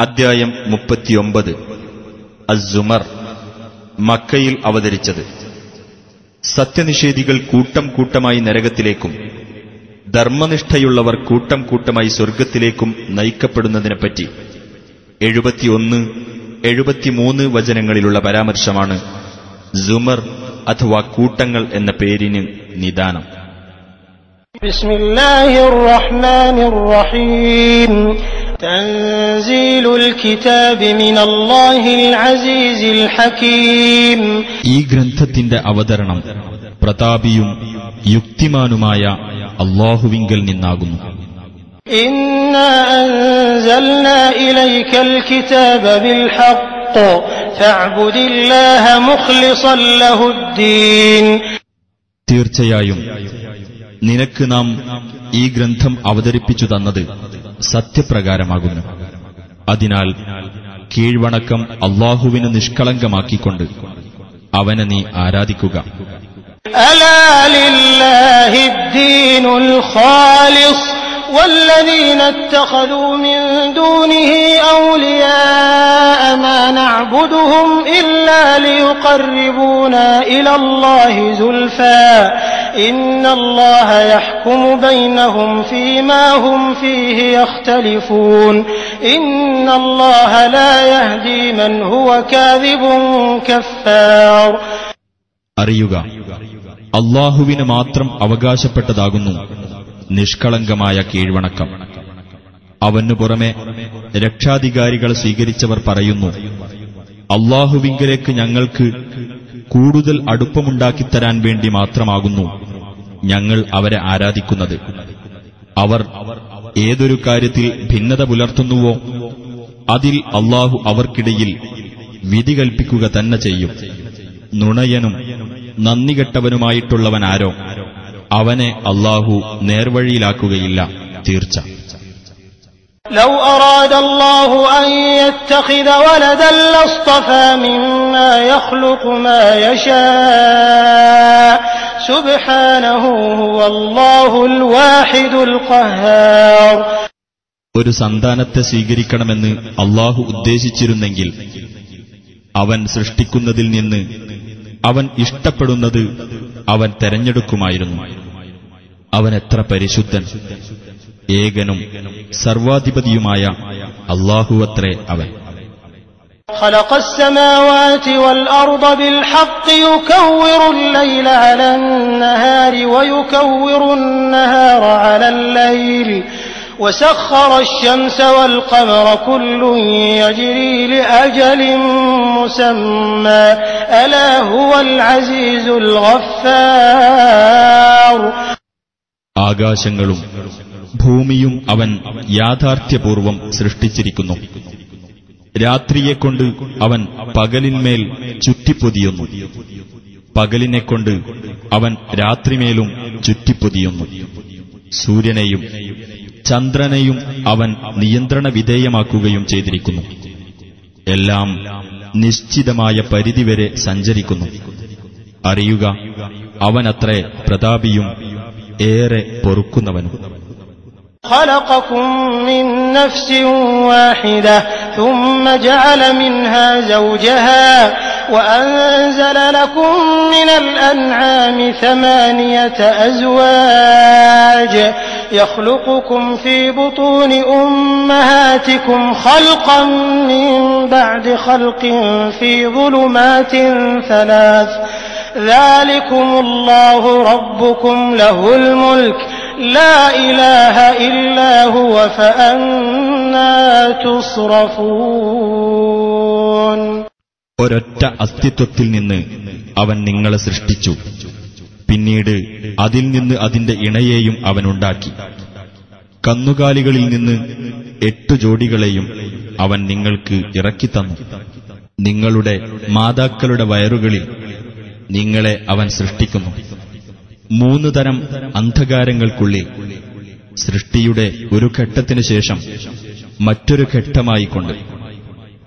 അദ്ധ്യായം മുപ്പത്തിയൊമ്പത്. അസുമർ മക്കയിൽ അവതരിച്ചത്. സത്യനിഷേധികൾ കൂട്ടം കൂട്ടമായി നരകത്തിലേക്കും ധർമ്മനിഷ്ഠയുള്ളവർ കൂട്ടം കൂട്ടമായി സ്വർഗത്തിലേക്കും നയിക്കപ്പെടുന്നതിനെപ്പറ്റി എഴുപത്തിയൊന്ന് എഴുപത്തിമൂന്ന് വചനങ്ങളിലുള്ള പരാമർശമാണ് സുമർ അഥവാ കൂട്ടങ്ങൾ എന്ന പേരിന് നിദാനം. ബിസ്മില്ലാഹിർ റഹ്മാനിർ റഹീം. ഈ ഗ്രന്ഥത്തിന്റെ അവതരണം പ്രതാപിയും യുക്തിമാനുമായ അള്ളാഹുവിങ്കൽ നിന്നാകുന്നു. ഫഅബ്ദില്ലാഹ മുഖ്ലിസൻ ലഹുദ്ദീൻ. തീർച്ചയായും നിനക്ക് നാം ഈ ഗ്രന്ഥം അവതരിപ്പിച്ചു തന്നത് സത്യപ്രകാരമാകുന്നു. അതിനാൽ കീഴ്വണക്കം അള്ളാഹുവിന് നിഷ്കളങ്കമാക്കിക്കൊണ്ട് അവനെ നീ ആരാധിക്കുക. അലാലില്ലാഹി والذين اتخذوا من دونه أولياء ما نعبدهم إلا ليقربونا إلى الله زلفى إن الله يحكم بينهم فيما هم فيه يختلفون إن الله لا يهدي من هو كاذب كفار അറിയുക അള്ളാഹുവിന് മാത്രം അവകാശപ്പെട്ടതാകുന്നു നിഷ്കളങ്കമായ കീഴ്വണക്കം. അവനു പുറമെ രക്ഷാധികാരികൾ സ്വീകരിച്ചവർ പറയുന്നു അള്ളാഹുവിങ്കലേക്ക് ഞങ്ങൾക്ക് കൂടുതൽ അടുപ്പമുണ്ടാക്കിത്തരാൻ വേണ്ടി മാത്രമാകുന്നു ഞങ്ങൾ അവരെ ആരാധിക്കുന്നത്. അവർ ഏതൊരു കാര്യത്തിൽ ഭിന്നത പുലർത്തുന്നുവോ അതിൽ അള്ളാഹു അവർക്കിടയിൽ വിധി കൽപ്പിക്കുക തന്നെ ചെയ്യും. നുണയനും നന്ദികെട്ടവനുമായിട്ടുള്ളവനാരോ? അവനെ അള്ളാഹു നേർവഴിയിലാക്കുകയില്ല തീർച്ച لو أراد الله أن يتخذ ولدا لاصطفى مما يخلق ما يشاء سبحانه هو الله الواحد القهار ഒരു സന്താനത്തെ സ്വീകരിക്കണമെന്ന് അള്ളാഹു ഉദ്ദേശിച്ചിരുന്നെങ്കിൽ അവൻ സൃഷ്ടിക്കുന്നതിൽ നിന്ന് അവൻ ഇഷ്ടപ്പെടുന്നത് അവൻ തെരഞ്ഞെടുക്കുമായിരുന്നു അവൻ എത്ര പരിശുദ്ധൻ ഏകനും സർവാധിപതിയുമായ അള്ളാഹുവത്രേ അവൻ خلق السماوات والأرض بالحق يكور الليل على النهار ويكور النهار على الليل وسخر الشمس والقمر كل يجري لأجل مسمى ألا هو العزيز الغفار ആകാശങ്ങളും ഭൂമിയും അവൻ യാഥാർത്ഥ്യപൂർവം സൃഷ്ടിച്ചിരിക്കുന്നു രാത്രിയെക്കൊണ്ട് അവൻ പകലിന്മേൽ ചുറ്റിപ്പൊതിയുന്നു പകലിനെക്കൊണ്ട് അവൻ രാത്രിമേലും ചുറ്റിപ്പൊതിയുന്നു സൂര്യനെയും ചന്ദ്രനെയും അവൻ നിയന്ത്രണ വിധേയമാക്കുകയും ചെയ്തിരിക്കുന്നു എല്ലാം നിശ്ചിതമായ പരിധിവരെ സഞ്ചരിക്കുന്നു അറിയുക അവനത്രേ പ്രതാപിയും ഏറെ പൊറുക്കുന്നവനും خلقكم من نفس واحدة ثم جعل منها زوجها وأنزل لكم من الأنعام ثمانية أزواج يخلقكم في بطون أمهاتكم خلقا من بعد خلق في ظلمات ثلاث. ذلكم الله ربكم له الملك. لا إله إلا هو فأنا تصرفون. ഒരൊറ്റ അസ്തിത്വത്തിൽ നിന്ന് അവൻ നിങ്ങളെ സൃഷ്ടിച്ചു. പിന്നീട് അതിൽ നിന്ന് അതിന്റെ ഇണയെയും അവനുണ്ടാക്കി കന്നുകാലികളിൽ നിന്ന് എട്ടു ജോഡികളെയും അവൻ നിങ്ങൾക്ക് ഇറക്കിത്തന്നു നിങ്ങളുടെ മാതാക്കളുടെ വയറുകളിൽ നിങ്ങളെ അവൻ സൃഷ്ടിക്കുന്നു. മൂന്ന് തരം അന്ധകാരങ്ങൾക്കുള്ളിൽ സൃഷ്ടിയുടെ ഒരു ഘട്ടത്തിനു ശേഷം മറ്റൊരു ഘട്ടമായിക്കൊണ്ട്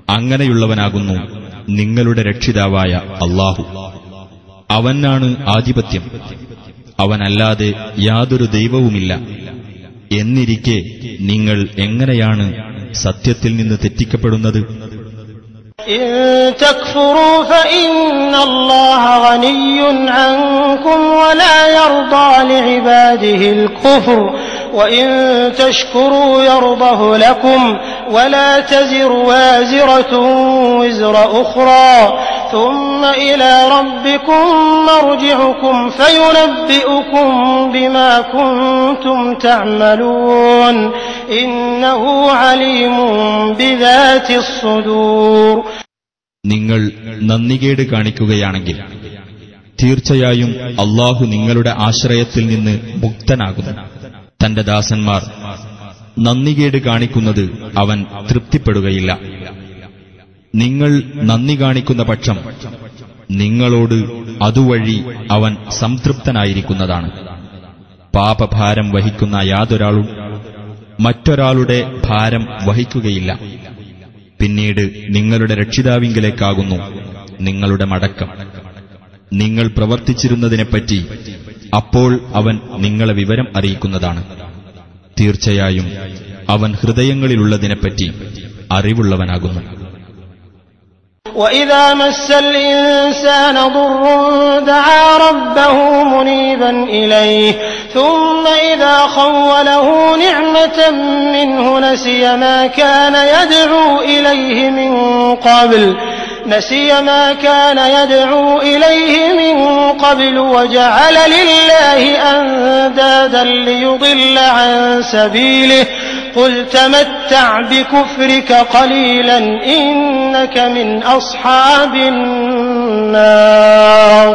അങ്ങനെയുള്ളവനാകുന്നു നിങ്ങളുടെ രക്ഷിതാവായ അള്ളാഹു. അവനാണ് ആധിപത്യം. അവനല്ലാതെ യാതൊരു ദൈവവുമില്ല. എന്നിരിക്കെ നിങ്ങൾ എങ്ങനെയാണ് സത്യത്തിൽ നിന്ന് തെറ്റിക്കപ്പെടുന്നത്? إن تكفروا فإن الله غني عنكم ولا يرضى لعباده الكفر وإن تشكروا يرضه لكم ولا تزر وازرة وزر أخرى ثم إلى ربكم مرجعكم فينبئكم بما كنتم تعملون إنه عليم بذات الصدور നിങ്ങൾ നന്ദികേട് കാണിക്കുകയാണെങ്കിൽ തീർച്ചയായും അള്ളാഹു നിങ്ങളുടെ ആശ്രയത്തിൽ നിന്ന് മുക്തനാകുന്നു തന്റെ ദാസന്മാർ നന്ദികേട് കാണിക്കുന്നത് അവൻ തൃപ്തിപ്പെടുകയില്ല. നിങ്ങൾ നന്ദി കാണിക്കുന്ന പക്ഷം നിങ്ങളോട് അതുവഴി അവൻ സംതൃപ്തനായിരിക്കുന്നതാണ്. പാപഭാരം വഹിക്കുന്ന യാതൊരാളും മറ്റൊരാളുടെ ഭാരം വഹിക്കുകയില്ല. പിന്നീട് നിങ്ങളുടെ രക്ഷിതാവിങ്കിലേക്കാകുന്നു നിങ്ങളുടെ മടക്കം. നിങ്ങൾ പ്രവർത്തിച്ചിരുന്നതിനെപ്പറ്റി അപ്പോൾ അവൻ നിങ്ങളെ വിവരം അറിയിക്കുന്നതാണ് തീർച്ചയായും അവൻ ഹൃദയങ്ങളിലുള്ളതിനെപ്പറ്റി അറിവുള്ളവനാകുന്നു وإذا مس الإنسان ضر دعا ربه منيبا إليه ثم إذا خوله نعمة منه نسي ما كان يدعو إليه من قبل نسي ما كان يدعو إليه من قبل وجعل لله أندادا ليضل عن سبيله قل تمتع بكفرك قليلا إنك من أصحاب النار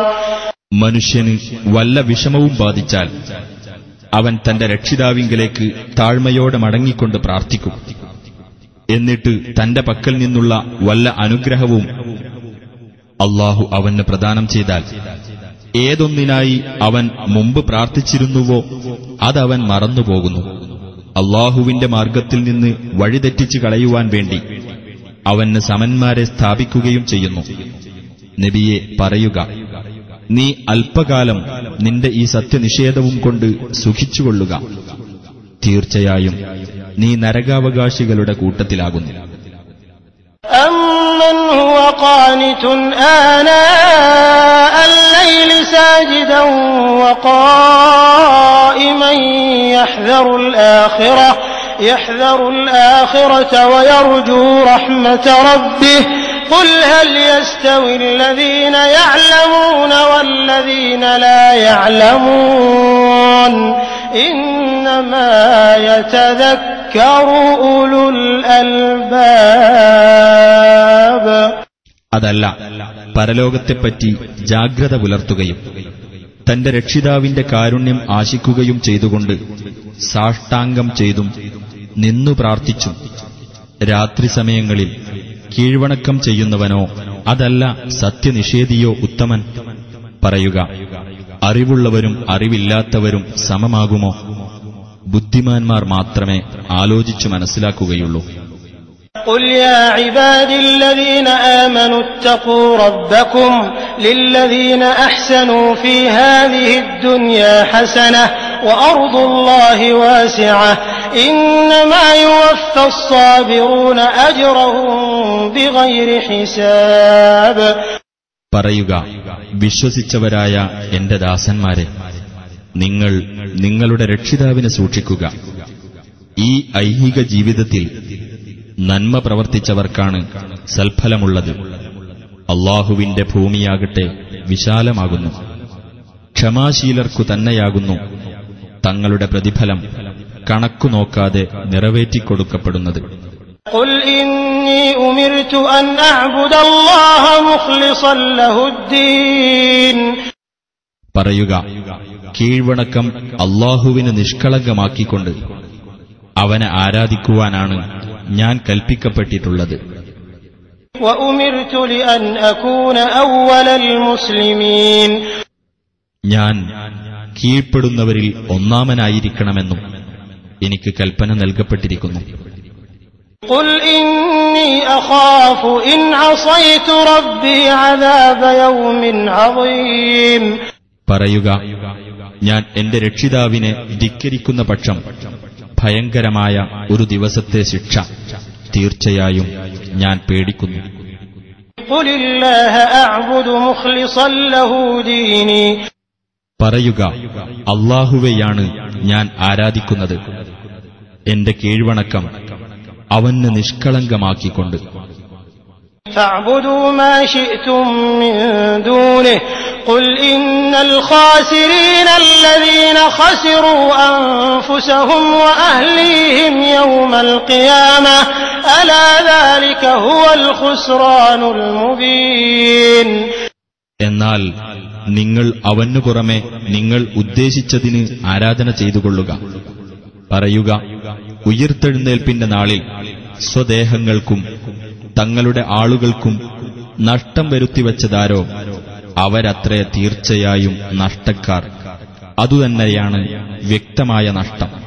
മനുഷ്യന് വല്ല വിഷമവും ബാധിച്ചാൽ അവൻ തന്റെ രക്ഷിതാവിങ്കലേക്ക് താഴ്മയോടെ മടങ്ങിക്കൊണ്ട് പ്രാർത്ഥിക്കും എന്നിട്ട് തന്റെ പക്കൽ നിന്നുള്ള വല്ല അനുഗ്രഹവും അള്ളാഹു അവന് പ്രദാനം ചെയ്താൽ ഏതൊന്നിനായി അവൻ മുമ്പ് പ്രാർത്ഥിച്ചിരുന്നുവോ അതവൻ മറന്നുപോകുന്നു. അള്ളാഹുവിന്റെ മാർഗത്തിൽ നിന്ന് വഴിതെറ്റിച്ചു കളയുവാൻ വേണ്ടി അവന് സമന്മാരെ സ്ഥാപിക്കുകയും ചെയ്യുന്നു. നബിയെ പറയുക നീ അല്പകാലം നിന്റെ ഈ സത്യനിഷേധവും കൊണ്ട് സുഖിച്ചുകൊള്ളുക. തീർച്ചയായും നീ നരകാവകാശികളുടെ കൂട്ടത്തിലാകുന്നു أمن هو قانت آناء الليل ساجدا وقائما يحذر الآخرة يحذر الآخرة ويرجو رحمة ربه قل هل يستوي الذين يعلمون والذين لا يعلمون إنما يتذكر أولو الألباب അതല്ല പരലോകത്തെപ്പറ്റി ജാഗ്രത പുലർത്തുകയും തന്റെ രക്ഷിതാവിന്റെ കാരുണ്യം ആശിക്കുകയും ചെയ്തുകൊണ്ട് സാഷ്ടാംഗം ചെയ്തും നിന്നു പ്രാർത്ഥിച്ചും രാത്രി സമയങ്ങളിൽ കീഴ്വണക്കം ചെയ്യുന്നവനോ അതല്ല സത്യനിഷേധിയോ ഉത്തമൻ പറയുക അറിവുള്ളവരും അറിവില്ലാത്തവരും സമമാകുമോ ബുദ്ധിമാന്മാർ മാത്രമേ ആലോചിച്ചു മനസ്സിലാക്കുകയുള്ളൂ قل يا عباد الذين آمنوا اتقوا ربكم للذين أحسنوا في هذه الدنيا حسنة وأرض الله واسعة إنما يوفى الصابرون أجرهم بغير حساب പറയുക വിശ്വസിച്ചവരായ എന്റെ ദാസന്മാരെ നിങ്ങൾ നിങ്ങളുടെ രക്ഷിതാവിനെ സൂക്ഷിക്കുക ഈ ഐഹിക ജീവിതത്തിൽ നന്മ പ്രവർത്തിച്ചവർക്കാണ് സൽഫലമുള്ളത് അള്ളാഹുവിന്റെ ഭൂമിയാകട്ടെ വിശാലമാകുന്നു ക്ഷമാശീലർക്കു തന്നെയാകുന്നു തങ്ങളുടെ പ്രതിഫലം കണക്കു നോക്കാതെ നിറവേറ്റിക്കൊടുക്കപ്പെടുന്നത് قل إني أمرت أن أعبد الله مخلصا له الدين പറയുക കീഴ്വണക്കം അള്ളാഹുവിന് നിഷ്കളങ്കമാക്കിക്കൊണ്ട് അവനെ ആരാധിക്കുവാനാണ് ഞാൻ കൽപ്പിക്കപ്പെട്ടിട്ടുള്ളത്. ഞാൻ കീഴ്പ്പെടുന്നവരിൽ ഒന്നാമനായിരിക്കണമെന്നും എനിക്ക് കൽപ്പന നൽകപ്പെട്ടിരിക്കുന്നു. قل إني أخاف إن عصيت ربي عذاب يوم عظيم പറയുക ഞാൻ എന്റെ രക്ഷിതാവിനെ ധിക്കരിക്കുന്ന പക്ഷം ഭയങ്കരമായ ഒരു ദിവസത്തെ ശിക്ഷ തീർച്ചയായും ഞാൻ പേടിക്കുന്നു قل الله أعبد مخلصا له ديني പറയുക അള്ളാഹുവെയാണ് ഞാൻ ആരാധിക്കുന്നത് എന്റെ കീഴ്വണക്കം അവന് നിഷ്കളങ്കമാക്കിക്കൊണ്ട് فاعبدوا ما شئتم من دونه قل إن الخاسرين الذين خسروا أنفسهم وأهليهم يوم القيامة ألا ذلك هو الخسران المبين എന്നാൽ നിങ്ങൾ അവനു പുറമെ നിങ്ങൾ ഉദ്ദേശിച്ചതിന് ആരാധന ചെയ്തുകൊള്ളുക പറയുക ഉയിർത്തെഴുന്നേൽപ്പിന്റെ നാളിൽ സ്വദേഹങ്ങൾക്കും തങ്ങളുടെ ആളുകൾക്കും നഷ്ടം വരുത്തിവച്ചതാരോ അവരത്രേ തീർച്ചയായും നഷ്ടക്കാർ. അതുതന്നെയാണ് വ്യക്തമായ നഷ്ടം.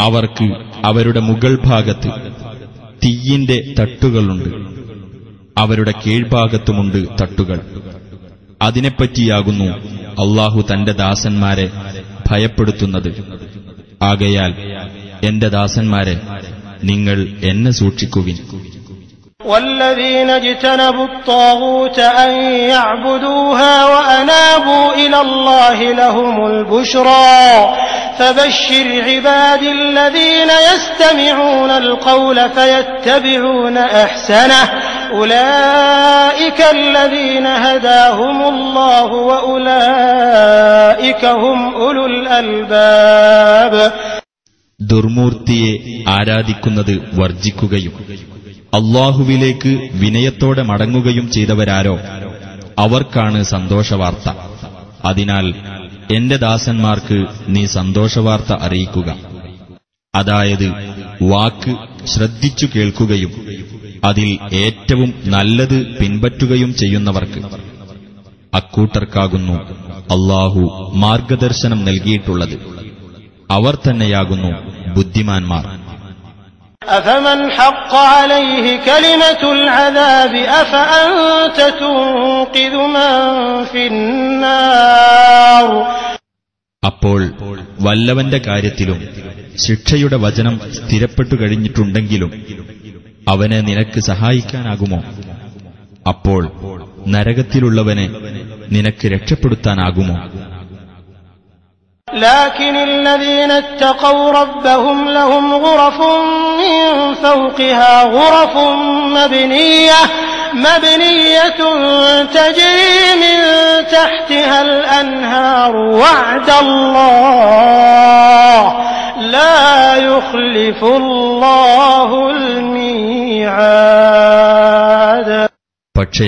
അവർക്ക് അവരുടെ മുകൾ ഭാഗത്ത് തീയിന്റെ തട്ടുകളുണ്ട്. അവരുടെ കീഴ്ഭാഗത്തുമുണ്ട് തട്ടുകൾ അതിനെപ്പറ്റിയാകുന്നു അള്ളാഹു തന്റെ ദാസന്മാരെ ഭയപ്പെടുത്തുന്നത് ആകയാൽ എന്റെ ദാസന്മാരെ നിങ്ങൾ എന്നെ സൂക്ഷിക്കുവിൻ والذين اجتنبوا الطاغوت أن يعبدوها وأنابوا إلى الله لهم البشرى فبشر عبادي الذين يستمعون القول فيتبعون أحسنه أولئك الذين هداهم الله وأولئك هم أولو الألباب ദുർമൂർത്തിയെ ആരാധിക്കുന്നത് വർജിക്കുകയും അള്ളാഹുവിലേക്ക് വിനയത്തോടെ മടങ്ങുകയും ചെയ്തവരാരോ അവർക്കാണ് സന്തോഷവാർത്ത അതിനാൽ എന്റെ ദാസന്മാർക്ക് നീ സന്തോഷവാർത്ത അറിയിക്കുക അതായത് വാക്ക് ശ്രദ്ധിച്ചു കേൾക്കുകയും അതിൽ ഏറ്റവും നല്ലത് പിൻപറ്റുകയും ചെയ്യുന്നവർക്ക്. അക്കൂട്ടർക്കാകുന്നു അള്ളാഹു മാർഗദർശനം നൽകിയിട്ടുള്ളത്. അവർ തന്നെയാകുന്നു ബുദ്ധിമാന്മാർ. അപ്പോൾ വല്ലവന്റെ കാര്യത്തിലും ശിക്ഷയുടെ വചനം സ്ഥിരപ്പെട്ടു കഴിഞ്ഞിട്ടുണ്ടെങ്കിലും അവനെ നിനക്ക് സഹായിക്കാനാകുമോ അപ്പോൾ നരകത്തിലുള്ളവനെ നിനക്ക് രക്ഷപ്പെടുത്താനാകുമോ لكن الذين اتقوا ربهم لهم غرف من فوقها غرف مبنية مبنية تجري من تحتها الأنهار وعد الله പക്ഷേ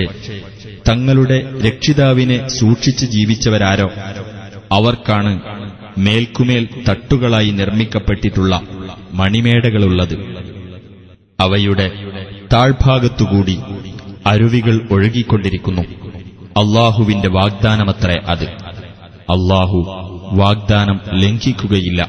തങ്ങളുടെ രക്ഷിതാവിനെ സൂക്ഷിച്ച് ജീവിച്ചവരാരോ? അവർക്കാണ് മേൽക്കുമേൽ തട്ടുകളായി നിർമ്മിക്കപ്പെട്ടിട്ടുള്ള മണിമേടകളുള്ളത്. അവയുടെ താഴ്ഭാഗത്തുകൂടി അരുവികൾ ഒഴുകിക്കൊണ്ടിരിക്കുന്നു. അള്ളാഹുവിന്റെ വാഗ്ദാനമത്രേ അത്. അള്ളാഹു വാഗ്ദാനം ലംഘിക്കുകയില്ല.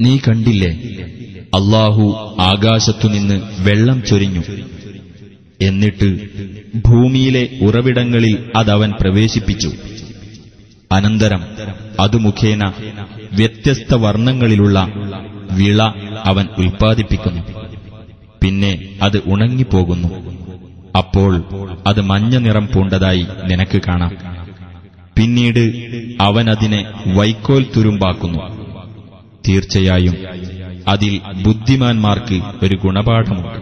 നീ കണ്ടില്ലേ? അള്ളാഹു ആകാശത്തുനിന്ന് വെള്ളം ചൊരിഞ്ഞു. എന്നിട്ട് ഭൂമിയിലെ ഉറവിടങ്ങളിൽ അതവൻ പ്രവേശിപ്പിച്ചു. അനന്തരം അതു മുഖേന വ്യത്യസ്ത വർണങ്ങളിലുള്ള വിള അവൻ ഉൽപ്പാദിപ്പിക്കുന്നു. പിന്നെ അത് ഉണങ്ങിപ്പോകുന്നു. അപ്പോൾ അത് മഞ്ഞ നിറം പൂണ്ടതായി നിനക്ക് കാണാം. പിന്നീട് അവൻ അതിനെ വൈക്കോൽ തുരുമ്പാക്കുന്നു. തീർച്ചയായും അതിൽ ബുദ്ധിമാന്മാർക്ക് ഒരു ഗുണപാഠമുണ്ട്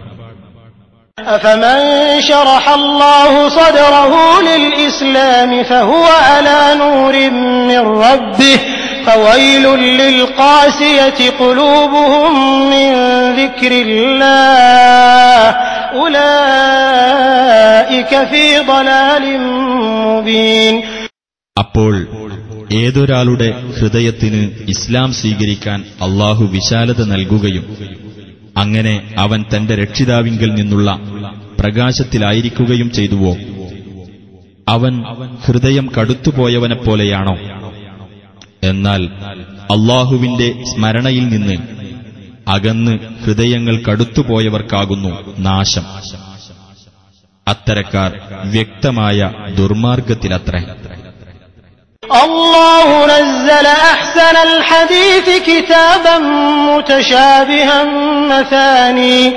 أفمن شرح الله صدره للإسلام فهو على نور من ربه فويل للقاسية قلوبهم من ذكر الله أولئك في ضلال مبين അപ്പോൾ ഏതൊരാളുടെ ഹൃദയത്തിന് ഇസ്ലാം സ്വീകരിക്കാൻ അള്ളാഹു വിശാലത നൽകുകയും അങ്ങനെ അവൻ തന്റെ രക്ഷിതാവിങ്കിൽ നിന്നുള്ള പ്രകാശത്തിലായിരിക്കുകയും ചെയ്തുവോ? അവൻ ഹൃദയം കടുത്തുപോയവനെപ്പോലെയാണോ? എന്നാൽ അള്ളാഹുവിന്റെ സ്മരണയിൽ നിന്ന് അകന്ന് ഹൃദയങ്ങൾ കടുത്തുപോയവർക്കാകുന്നു നാശം. അത്തരക്കാർ വ്യക്തമായ ദുർമാർഗത്തിലത്രേ. الله نزل أحسن الحديث كتابا متشابها مثاني.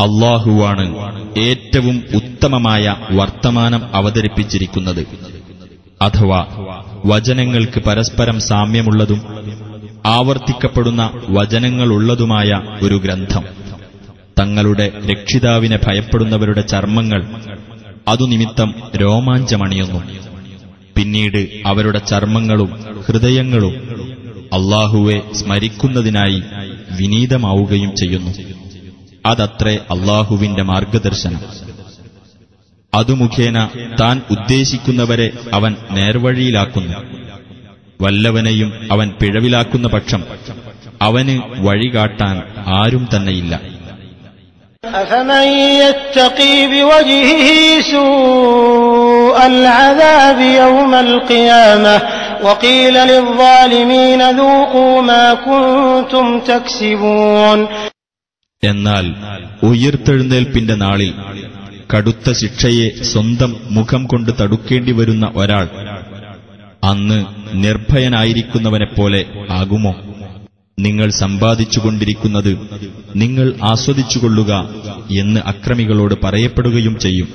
അള്ളാഹുവാണ് ഏറ്റവും ഉത്തമമായ വർത്തമാനം അവതരിപ്പിച്ചിരിക്കുന്നത്. അഥവാ വചനങ്ങൾക്ക് പരസ്പരം സാമ്യമുള്ളതും ആവർത്തിക്കപ്പെടുന്ന വചനങ്ങളുള്ളതുമായ ഒരു ഗ്രന്ഥം. തങ്ങളുടെ രക്ഷിതാവിനെ ഭയപ്പെടുന്നവരുടെ ചർമ്മങ്ങൾ അതുനിമിത്തം രോമാഞ്ചമണിയുന്നു. പിന്നീട് അവരുടെ ചർമ്മങ്ങളും ഹൃദയങ്ങളും അള്ളാഹുവെ സ്മരിക്കുന്നതിനായി വിനീതമാവുകയും ചെയ്യുന്നു. അതത്രേ അള്ളാഹുവിന്റെ മാർഗദർശനം അതു മുഖേന താൻ ഉദ്ദേശിക്കുന്നവരെ അവൻ നേർവഴിയിലാക്കുന്നു വല്ലവനെയും അവൻ പിഴവിലാക്കുന്ന പക്ഷം അവന് വഴികാട്ടാൻ ആരും തന്നെയില്ല أفمن يتقي بوجهه سوء العذاب يوم القيامة وقيل للظالمين ذوقوا ما كنتم تكسبون എന്നാൽ ഉയർത്തെഴുന്നേൽപ്പിന്റെ നാളിൽ കടുത്ത ശിക്ഷയെ സ്വന്തം മുഖം കൊണ്ട് തടുക്കേണ്ടി വരുന്ന ഒരാൾ അന്ന് നിർഭയനായിരിക്കുന്നവനെപ്പോലെ ആകുമോ? നിങ്ങൾ സമ്പാദിച്ചുകൊണ്ടിരിക്കുന്നത് നിങ്ങൾ ആസ്വദിച്ചുകൊള്ളുക എന്ന് അക്രമികളോട് പറയപ്പെടുകയും ചെയ്യും.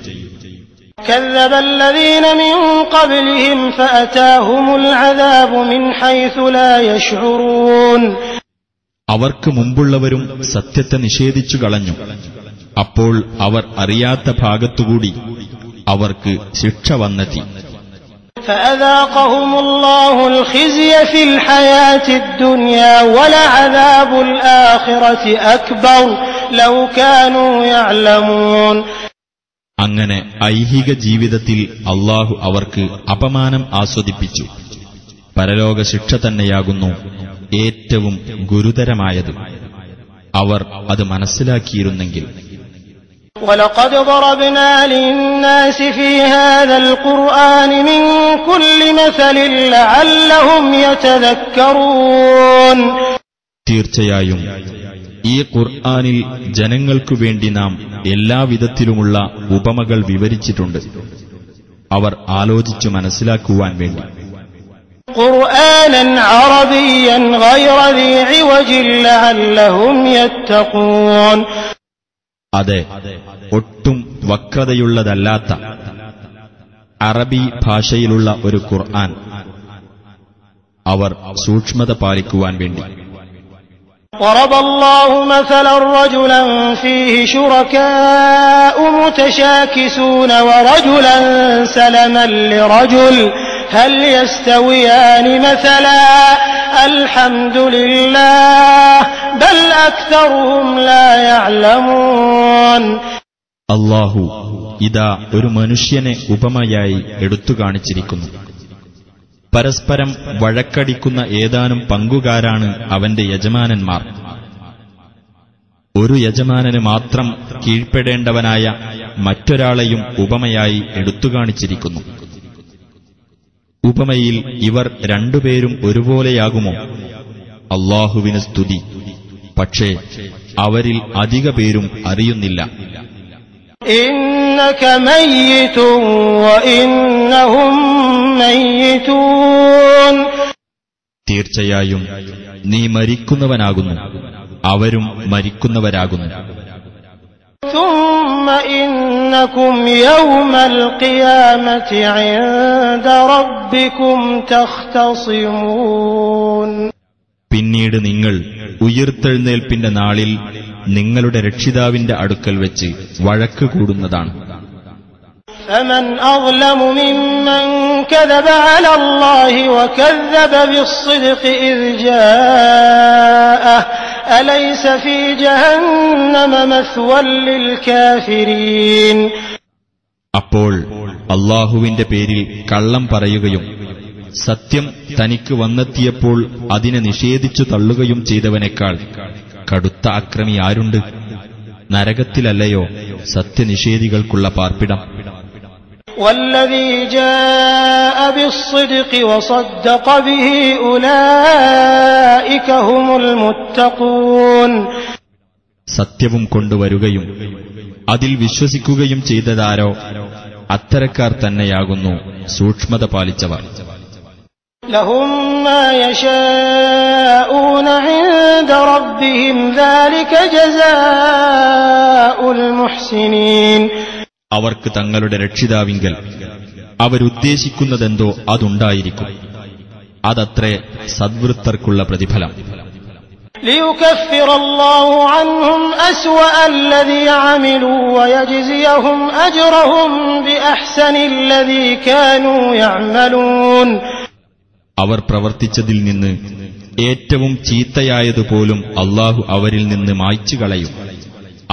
അവർക്ക് മുമ്പുള്ളവരും സത്യത്തെ നിഷേധിച്ചു കളഞ്ഞു. അപ്പോൾ അവർ അറിയാത്ത ഭാഗത്തുകൂടി അവർക്ക് ശിക്ഷ വന്നെത്തി. അങ്ങനെ ഐഹിക ജീവിതത്തിൽ അള്ളാഹു അവർക്ക് അപമാനം ആസ്വദിപ്പിച്ചു. പരലോക ശിക്ഷ തന്നെയാകുന്നു ഏറ്റവും ഗുരുതരമായത് അവർ അത് മനസ്സിലാക്കിയിരുന്നെങ്കിൽ ولقد ضربنا للناس في هذا القرآن من كل مثل لعلهم يتذكرون തീർച്ചയായും ഈ ഖുർആനിൽ ജനങ്ങൾക്കു വേണ്ടി നാം എല്ലാവിധത്തിലുമുള്ള ഉപമകൾ വിവരിച്ചിട്ടുണ്ട് അവർ ആലോചിച്ചു മനസ്സിലാക്കുവാൻ വേണ്ടി قرآنا عربيا غير ذي عوج لعلهم يتقون അതെ ഒട്ടും വക്രതയുള്ളതല്ലാത്ത അറബി ഭാഷയിലുള്ള ഒരു ഖുർആൻ അവർ സൂക്ഷ്മത പാലിക്കുവാൻ വേണ്ടി ضرب الله مثلا رجلا فيه شركاء متشاكسون ورجلا سلما لرجل هل يستويان مثلا الحمد لله بل أكثرهم لا يعلمون അള്ളാഹു ഇതാ ഒരു മനുഷ്യനെ ഉപമയായി എടുത്തു കാണിച്ചിരിക്കുന്നു പരസ്പരം വഴക്കടിക്കുന്ന ഏതാനും പങ്കുകാരാണ് അവന്റെ യജമാനന്മാർ ഒരു യജമാനന് മാത്രം കീഴ്പ്പെടേണ്ടവനായ മറ്റൊരാളെയും ഉപമയായി എടുത്തു കാണിച്ചിരിക്കുന്നു ഉപമയിൽ ഇവർ രണ്ടുപേരും ഒരുപോലെയാകുമോ? അള്ളാഹുവിന് സ്തുതി. പക്ഷേ അവരിൽ അധിക പേരും അറിയുന്നില്ല. തീർച്ചയായും നീ മരിക്കുന്നവനാകുന്നു. അവരും മരിക്കുന്നവരാകുന്നു. ثم إنكم يوم القيامة عند ربكم تختصمون പിന്നീട് നിങ്ങൾ ഉയിർത്തെഴുന്നേൽപ്പിന്റെ നാളിൽ നിങ്ങളുടെ രക്ഷിതാവിന്റെ അടുക്കൽ വെച്ച് വഴക്ക് കൂടുന്നതാണ് فمن أظلم ممن كذب على الله وكذب بالصدق إذ جاءه അപ്പോൾ അള്ളാഹുവിന്റെ പേരിൽ കള്ളം പറയുകയും സത്യം തനിക്ക് വന്നെത്തിയപ്പോൾ അതിനെ നിഷേധിച്ചു തള്ളുകയും ചെയ്തവനേക്കാൾ കടുത്ത അക്രമി ആരുണ്ട്? നരകത്തിലല്ലയോ സത്യനിഷേധികൾക്കുള്ള പാർപ്പിടം? والذي جاء بالصدق وصدق به أولئك هم المتقون സത്യവും കൊണ്ടുവരുകയും അതിൽ വിശ്വസിക്കുകയും ചെയ്തതാരോ അത്തരക്കാർ തന്നെയാകുന്നു സൂക്ഷ്മത പാലിച്ചവർ لهم അവർക്ക് തങ്ങളുടെ രക്ഷിതാവിങ്കൽ. അവരുദ്ദേശിക്കുന്നതെന്തോ അതുണ്ടായിരിക്കും. അതത്രേ സദ്വൃത്തർക്കുള്ള പ്രതിഫലം. അവർ പ്രവർത്തിച്ചതിൽ നിന്ന് ഏറ്റവും ചീത്തയായതുപോലും അള്ളാഹു അവരിൽ നിന്ന് മായ്ച്ചു കളയും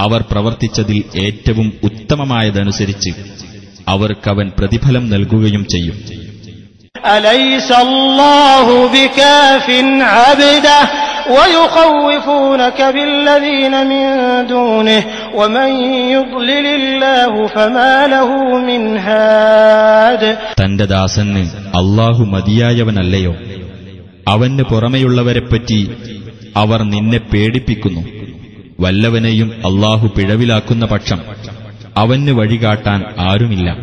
അവർ പ്രവർത്തിച്ചതിൽ ഏറ്റവും ഉത്തമമായതനുസരിച്ച് അവർക്കവൻ പ്രതിഫലം നൽകുകയും ചെയ്യും. തന്റെ ദാസന് അള്ളാഹു മതിയായവനല്ലയോ? അവന് പുറമെയുള്ളവരെപ്പറ്റി അവർ നിന്നെ പേടിപ്പിക്കുന്നു. വല്ലവനെയും അള്ളാഹു പിഴവിലാക്കുന്ന പക്ഷം അവന് വഴികാട്ടാൻ ആരുമില്ല.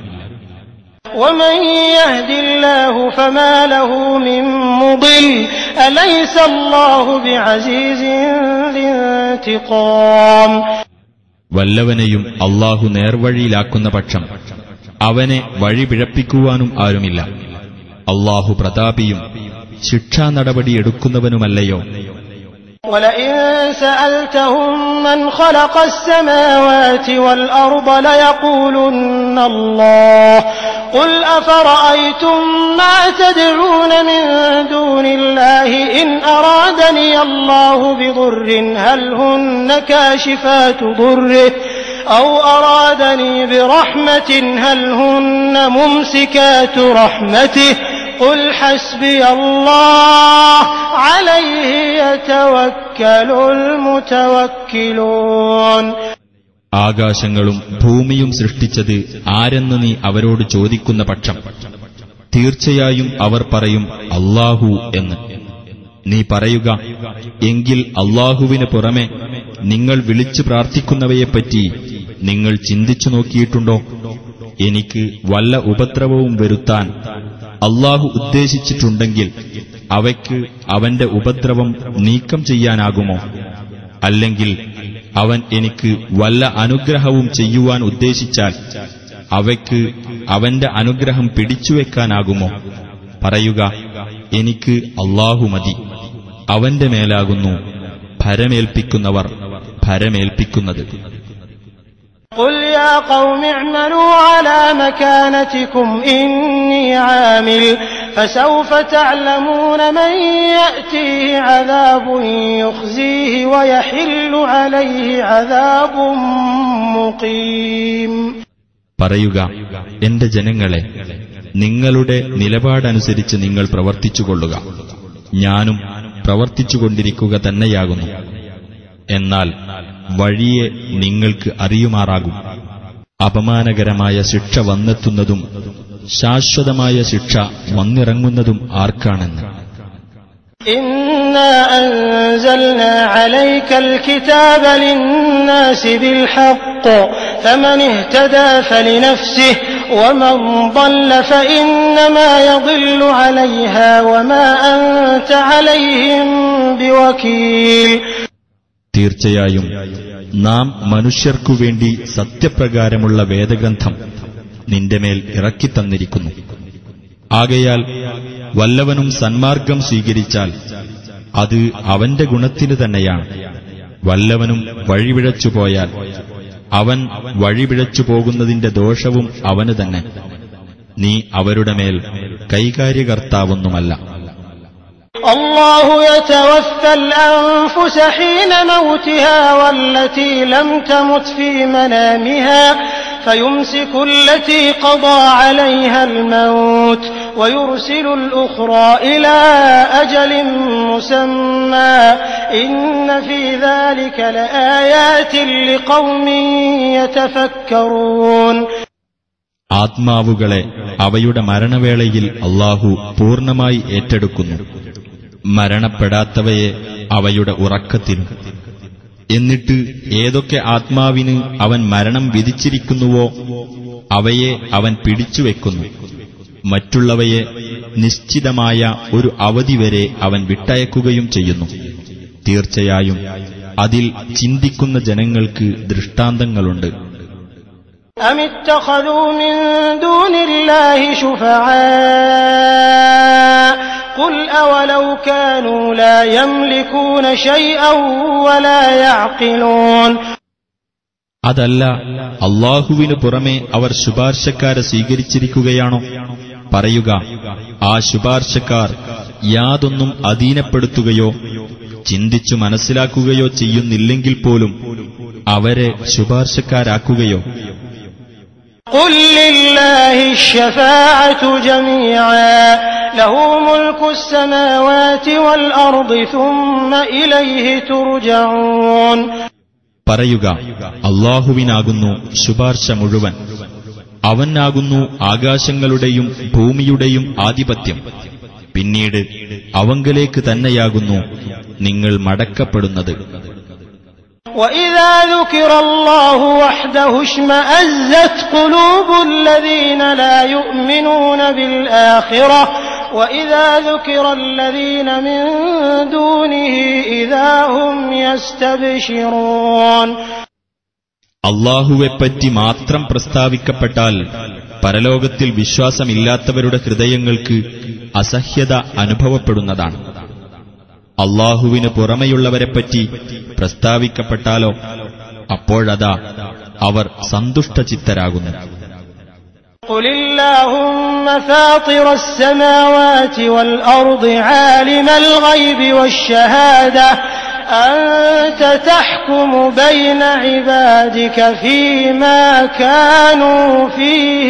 വല്ലവനെയും അള്ളാഹു നേർവഴിയിലാക്കുന്ന പക്ഷം അവനെ വഴിപിഴപ്പിക്കുവാനും ആരുമില്ല. അള്ളാഹു പ്രതാപിയും ശിക്ഷാ നടപടിയെടുക്കുന്നവനുമല്ലയോ ولئن سألتهم من خلق السماوات والأرض ليقولن الله. قل أفرأيتم ما تدعون من دون الله؟ إن أرادني الله بضر هل هن كاشفات ضره؟ أو أرادني برحمة هل هن ممسكات رحمته؟ قل حسبي الله. ആകാശങ്ങളും ഭൂമിയും സൃഷ്ടിച്ചത് ആരെന്ന് നീ അവരോട് ചോദിക്കുന്ന പക്ഷം. തീർച്ചയായും അവർ പറയും അള്ളാഹു എന്ന്. നീ പറയുക എങ്കിൽ അള്ളാഹുവിന് പുറമെ നിങ്ങൾ വിളിച്ചു പ്രാർത്ഥിക്കുന്നവയെപ്പറ്റി നിങ്ങൾ ചിന്തിച്ചു നോക്കിയിട്ടുണ്ടോ? എനിക്ക് വല്ല ഉപദ്രവവും വരുത്താൻ അള്ളാഹു ഉദ്ദേശിച്ചിട്ടുണ്ടെങ്കിൽ അവയ്ക്ക് അവന്റെ ഉപദ്രവം നീക്കം ചെയ്യാനാകുമോ? അല്ലെങ്കിൽ അവൻ എനിക്ക് വല്ല അനുഗ്രഹവും ചെയ്യുവാൻ ഉദ്ദേശിച്ചാൽ അവയ്ക്ക് അവന്റെ അനുഗ്രഹം പിടിച്ചുവെക്കാനാകുമോ പറയുക എനിക്ക് അള്ളാഹു മതി. അവന്റെ മേലാകുന്നു ഭരമേൽപ്പിക്കുന്നവർ ഭരമേൽപ്പിക്കുന്നത്. قل يا قوم اعملوا على مكانتكم إني عامل فسوف تعلمون من يأتيه عذاب يخزيه ويحل عليه عذاب مقيم പറയുക എന്റെ ജനങ്ങളെ നിങ്ങളുടെ നിലപാടനുസരിച്ച് നിങ്ങൾ പ്രവർത്തിച്ചുകൊള്ളുക ഞാനും പ്രവർത്തിച്ചുകൊണ്ടിരിക്കുക തന്നെയാകുന്നു എന്നാൽ വഴിയെ നിങ്ങൾക്ക് അറിയുമാറാകും. അപമാനകരമായ ശിക്ഷ വന്നെത്തുന്നതും ശാശ്വതമായ ശിക്ഷ വന്നിറങ്ങുന്നതും ആർക്കാണെന്ന്. തീർച്ചയായും നാം മനുഷ്യർക്കു വേണ്ടി സത്യപ്രകാരമുള്ള വേദഗ്രന്ഥം നിന്റെ മേൽ ഇറക്കിത്തന്നിരിക്കുന്നു ആകയാൽ വല്ലവനും സന്മാർഗം സ്വീകരിച്ചാൽ അത് അവന്റെ ഗുണത്തിന് തന്നെയാണ്. വല്ലവനും വഴിപിഴച്ചുപോയാൽ അവൻ വഴിവിഴച്ചു പോകുന്നതിന്റെ ദോഷവും അവന് തന്നെ. നീ അവരുടെ മേൽ കൈകാര്യകർത്താവൊന്നുമല്ല. الله يتوفى الأنفس حين موتها والتي لم تمت في منامها فيمسك التي قضى عليها الموت ويرسل الأخرى إلى أجل مسمى إن في ذلك لآيات لقوم يتفكرون ആത്മാവുകളെ അവയുടെ മരണവേളയിൽ അള്ളാഹു പൂർണ്ണമായി ഏറ്റെടുക്കുന്നു മരണപ്പെടാത്തവയെ അവയുടെ ഉറക്കത്തിനും എന്നിട്ട് ഏതൊക്കെ ആത്മാവിന് അവൻ മരണം വിധിച്ചിരിക്കുന്നുവോ അവയെ അവൻ പിടിച്ചുവെക്കുന്നു മറ്റുള്ളവയെ നിശ്ചിതമായ ഒരു അവധി വരെ അവൻ വിട്ടയക്കുകയും ചെയ്യുന്നു. തീർച്ചയായും അതിൽ ചിന്തിക്കുന്ന ജനങ്ങൾക്ക് ദൃഷ്ടാന്തങ്ങളുണ്ട്. أم اتخذوا من دون الله شفعاء قل أولو كانوا لا يملكون شيئا ولا يعقلون അതല്ല അള്ളാഹുവിനു പുറമെ അവർ ശുപാർശക്കാരെ സ്വീകരിച്ചിരിക്കുകയാണോ പറയുക ആ ശുപാർശക്കാർ യാതൊന്നും അധീനപ്പെടുത്തുകയോ ചിന്തിച്ചു മനസ്സിലാക്കുകയോ ചെയ്യുന്നില്ലെങ്കിൽ പോലും അവരെ ശുപാർശക്കാരാക്കുകയോ قل لله الشفاعة جميعا له ملك السماوات والأرض ثم إليه ترجعون പറയുക അള്ളാഹുവിനാകുന്നു ശുപാർശ മുഴുവൻ അവനാകുന്നു ആകാശങ്ങളുടെയും ഭൂമിയുടെയും ആധിപത്യം പിന്നീട് അവങ്കലേക്ക് തന്നെയാകുന്നു നിങ്ങൾ മടക്കപ്പെടുന്നത് وإذا ذكر الله وحده اشمأزت قلوب الذين لا يؤمنون بالآخرة وإذا ذكر الذين من دونه إذا هم يستبشرون അള്ളാഹുവെപ്പറ്റി മാത്രം പ്രസ്താവിക്കപ്പെട്ടാൽ പരലോകത്തിൽ വിശ്വാസമില്ലാത്തവരുടെ ഹൃദയങ്ങൾക്ക് അസഹ്യത അനുഭവപ്പെടുന്നതാണ് അള്ളാഹുവിന് പുറമെയുള്ളവരെപ്പറ്റി പ്രസ്താവിക്കപ്പെട്ടാലോ അപ്പോഴതാ അവർ സന്തുഷ്ടചിത്തരാകുന്നു قل اللهم فاطر السماوات والأرض عالم الغيب والشهادة أنت تحكم بين عبادك فيما كانوا فيه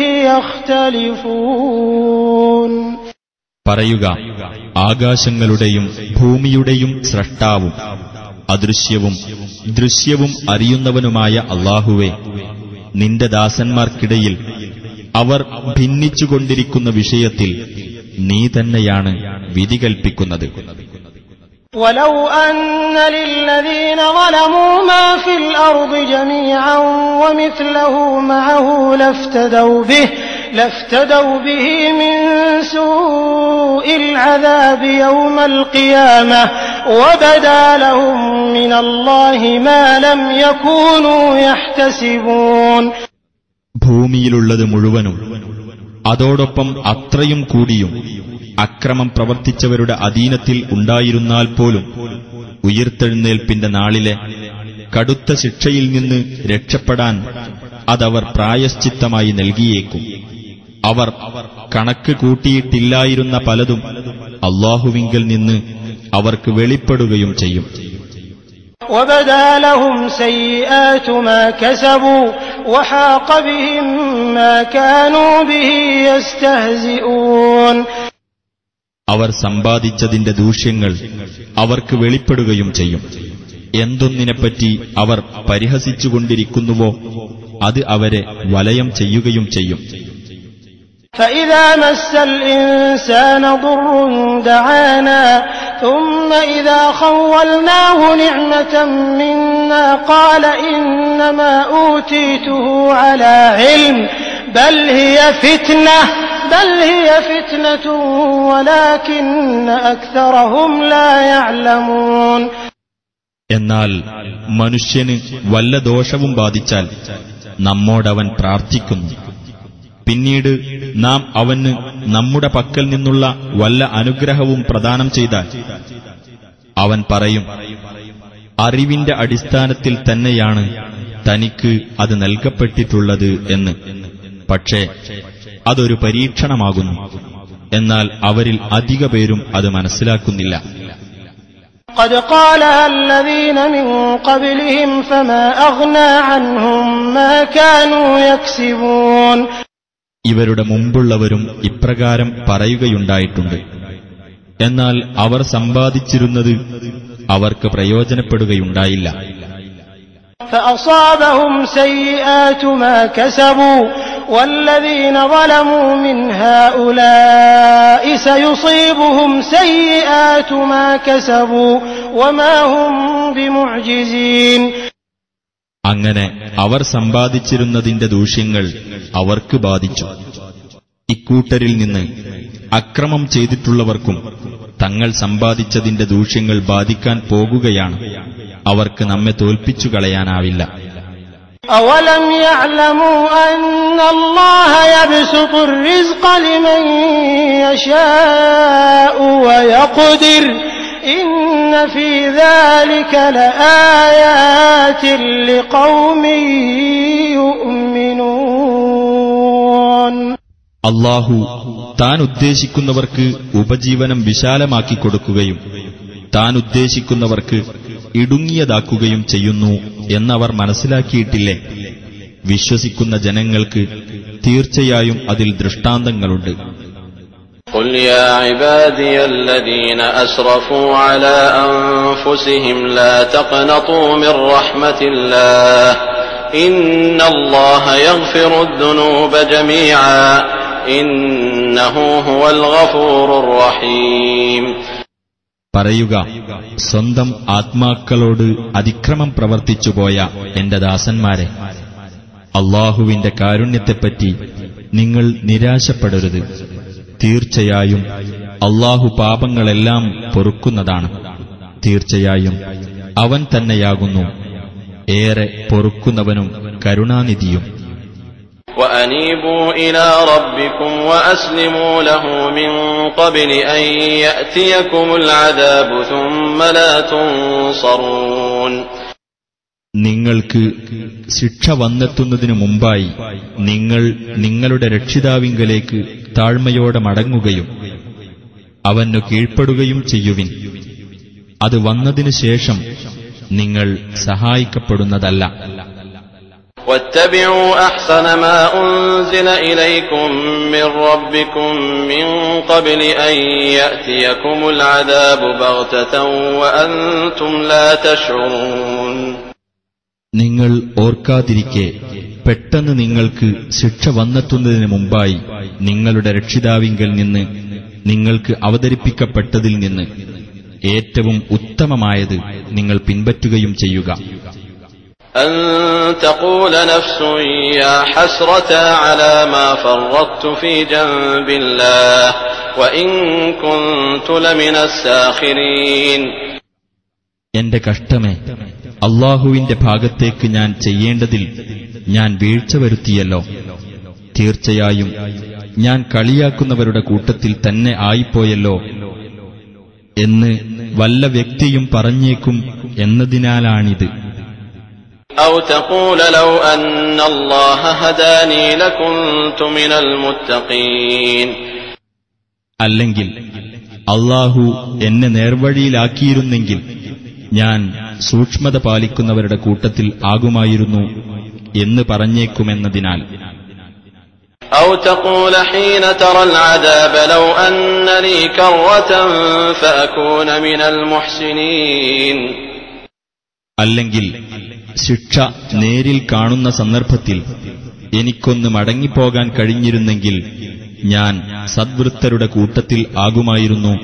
يختلفون പറയുക ആകാശങ്ങളുടെയും ഭൂമിയുടെയും സ്രഷ്ടാവും അദൃശ്യവും ദൃശ്യവും അറിയുന്നവനുമായ അള്ളാഹുവെ നിന്റെ ദാസന്മാർക്കിടയിൽ അവർ ഭിന്നിച്ചുകൊണ്ടിരിക്കുന്ന വിഷയത്തിൽ നീ തന്നെയാണ് വിധി കൽപ്പിക്കുന്നത് ولو أن للذين ظلموا ما في الأرض جميعا ومثله معه لافتدوا به لافتدوا به من سوء العذاب يوم القيامة وبدا لهم من الله ما لم يكونوا يحتسبون ഭൂമിയിലുള്ളത് മുഴുവനും അതോടൊപ്പം അത്രയും കൂടിയും അക്രമം പ്രവർത്തിച്ചവരുടെ അധീനത്തിൽ ഉണ്ടായിരുന്നാൽ പോലും ഉയിർത്തെഴുന്നേൽപ്പിന്റെ നാളിലെ കടുത്ത ശിക്ഷയിൽ നിന്ന് രക്ഷപ്പെടാൻ അതവർ പ്രായശ്ചിത്തമായി നൽകിയേക്കും അവർ കണക്ക് കൂട്ടിയിട്ടില്ലായിരുന്ന പലതും അള്ളാഹുവിങ്കൽ നിന്ന് അവർക്ക് വെളിപ്പെടുകയും ചെയ്യും. അവർ സമ്പാദിച്ചതിന്റെ ദൂഷ്യങ്ങൾ അവർക്ക് വെളിപ്പെടുകയും ചെയ്യും. എന്തൊന്നിനെപ്പറ്റി അവർ പരിഹസിച്ചുകൊണ്ടിരിക്കുന്നുവോ അത് അവരെ വലയം ചെയ്യുകയും ചെയ്യും. فإذا مس الإنسان ضر دعانا ثم إذا خولناه نعمة منا قال إنما أوتيته على علم بل هي فتنة بل هي فتنة ولكن أكثرهم لا يعلمون എന്നാൽ മനുഷ്യന് വല്ല ദോഷവും ബാധിച്ചാൽ നമ്മോടവൻ പ്രാർത്ഥിക്കുന്നു പിന്നീട് നാം അവന് നമ്മുടെ പക്കൽ നിന്നുള്ള വല്ല അനുഗ്രഹവും പ്രദാനം ചെയ്താൽ അവൻ പറയും അറിവിന്റെ അടിസ്ഥാനത്തിൽ തന്നെയാണ് തനിക്ക് അത് നൽകപ്പെട്ടിട്ടുള്ളത് എന്ന് പക്ഷേ അതൊരു പരീക്ഷണമാകുന്നു എന്നാൽ അവരിൽ അധിക പേരും അത് മനസ്സിലാക്കുന്നില്ല قد قالها الذين من قبلهم فما أغنى عنهم ما كانوا يكسبون ഇവരുടെ മുമ്പുള്ളവരും ഇപ്രകാരം പറയുകയുണ്ടായിട്ടുണ്ട് എന്നാൽ അവർ സമ്പാദിച്ചിരുന്നത് അവർക്ക് പ്രയോജനപ്പെടുകയുണ്ടായില്ല فأصابهم سيئات ما كسبوا والذين ظلموا من هؤلاء سيصيبهم سيئات ما كسبوا وما هم بمعجزين അങ്ങനെ അവർ സമ്പാദിച്ചിരുന്നതിന്റെ ദൂഷ്യങ്ങൾ അവർക്ക് ബാധിച്ചു ഇക്കൂട്ടരിൽ നിന്ന് അക്രമം ചെയ്തിട്ടുള്ളവർക്കും തങ്ങൾ സമ്പാദിച്ചതിന്റെ ദൂഷ്യങ്ങൾ ബാധിക്കാൻ പോകുകയാണ് അവർക്ക് നമ്മെ തോൽപ്പിച്ചു കളയാനാവില്ല أولم يعلموا أن الله يبسط الرزق لمن يشاء ويقدر അള്ളാഹു താൻ ഉദ്ദേശിക്കുന്നവർക്ക് ഉപജീവനം വിശാലമാക്കി കൊടുക്കുകയും താൻ ഉദ്ദേശിക്കുന്നവർക്ക് ഇടുങ്ങിയതാക്കുകയും ചെയ്യുന്നു എന്നവർ മനസ്സിലാക്കിയിട്ടില്ലേ? വിശ്വസിക്കുന്ന ജനങ്ങൾക്ക് തീർച്ചയായും അതിൽ ദൃഷ്ടാന്തങ്ങളുണ്ട്. قل يا عبادي الذين أسرفوا على أنفسهم لا تقنطوا من رحمة الله إن الله يغفر الذنوب جميعا إنه هو الغفور الرحيم പറയുക സ്വന്തം ആത്മാക്കളോട് അതിക്രമം പ്രവർത്തിച്ചുപോയ എന്റെ ദാസന്മാരെ അള്ളാഹുവിന്റെ കാരുണ്യത്തെപ്പറ്റി നിങ്ങൾ നിരാശപ്പെടരുത് തീർച്ചയായും അള്ളാഹു പാപങ്ങളെല്ലാം പൊറുക്കുന്നതാണ് തീർച്ചയായും അവൻ തന്നെയാകുന്നു ഏറെ പൊറുക്കുന്നവനും കരുണാനിധിയും وأنيبوا إلى ربكم وأسلموا له من قبل أن يأتيكم العذاب ثم لا تنصرون നിങ്ങൾക്ക് ശിക്ഷ വന്നെത്തുന്നതിനു മുമ്പായി നിങ്ങൾ നിങ്ങളുടെ രക്ഷിതാവിങ്കലേക്ക് താഴ്മയോടെ മടങ്ങുകയും അവനു കീഴ്പ്പെടുകയും ചെയ്യുവിൻ അത് വന്നതിനു ശേഷം നിങ്ങൾ സഹായിക്കപ്പെടുന്നതല്ല واتبعوا أحسن ما أنزل إليكم من ربكم من قبل أن يأتيكم العذاب بغتة وأنتم لا تشعرون നിങ്ങൾ ഓർക്കാതിരിക്കെ പെട്ടെന്ന് നിങ്ങൾക്ക് ശിക്ഷ വന്നെത്തുന്നതിന് മുമ്പായി നിങ്ങളുടെ രക്ഷിതാവിങ്കൽ നിന്ന് നിങ്ങൾക്ക് അവതരിപ്പിക്കപ്പെട്ടതിൽ നിന്ന് ഏറ്റവും ഉത്തമമായത് നിങ്ങൾ പിൻപറ്റുകയും ചെയ്യുക أن تقول نفس يا حسرة على ما فرطت في جنب الله وإن كنت لمن الساخرين എന്റെ കഷ്ടമേ അള്ളാഹുവിന്റെ ഭാഗത്തേക്ക് ഞാൻ ചെയ്യേണ്ടതിൽ ഞാൻ വീഴ്ച വരുത്തിയല്ലോ. തീർച്ചയായും ഞാൻ കളിയാക്കുന്നവരുടെ കൂട്ടത്തിൽ തന്നെ ആയിപ്പോയല്ലോ എന്ന് വല്ല വ്യക്തിയും പറഞ്ഞേക്കും എന്നതിനാലാണിത്. അല്ലെങ്കിൽ അള്ളാഹു എന്നെ നേർവഴിയിലാക്കിയിരുന്നെങ്കിൽ ഞാൻ സൂക്ഷ്മത പാലിക്കുന്നവരുടെ കൂട്ടത്തിൽ ആകുമായിരുന്നു എന്ന് പറഞ്ഞേക്കുമെന്നതിനാൽ أو تقول حين ترى العذاب لو أن لي كرة فأكون من المحسنين അല്ലെങ്കിൽ ശിക്ഷ നേരിൽ കാണുന്ന സന്ദർഭത്തിൽ എനിക്കൊന്ന് മടങ്ങിപ്പോകാൻ കഴിഞ്ഞിരുന്നെങ്കിൽ ഞാൻ സദ്വൃത്തരുടെ കൂട്ടത്തിൽ ആകുമായിരുന്നു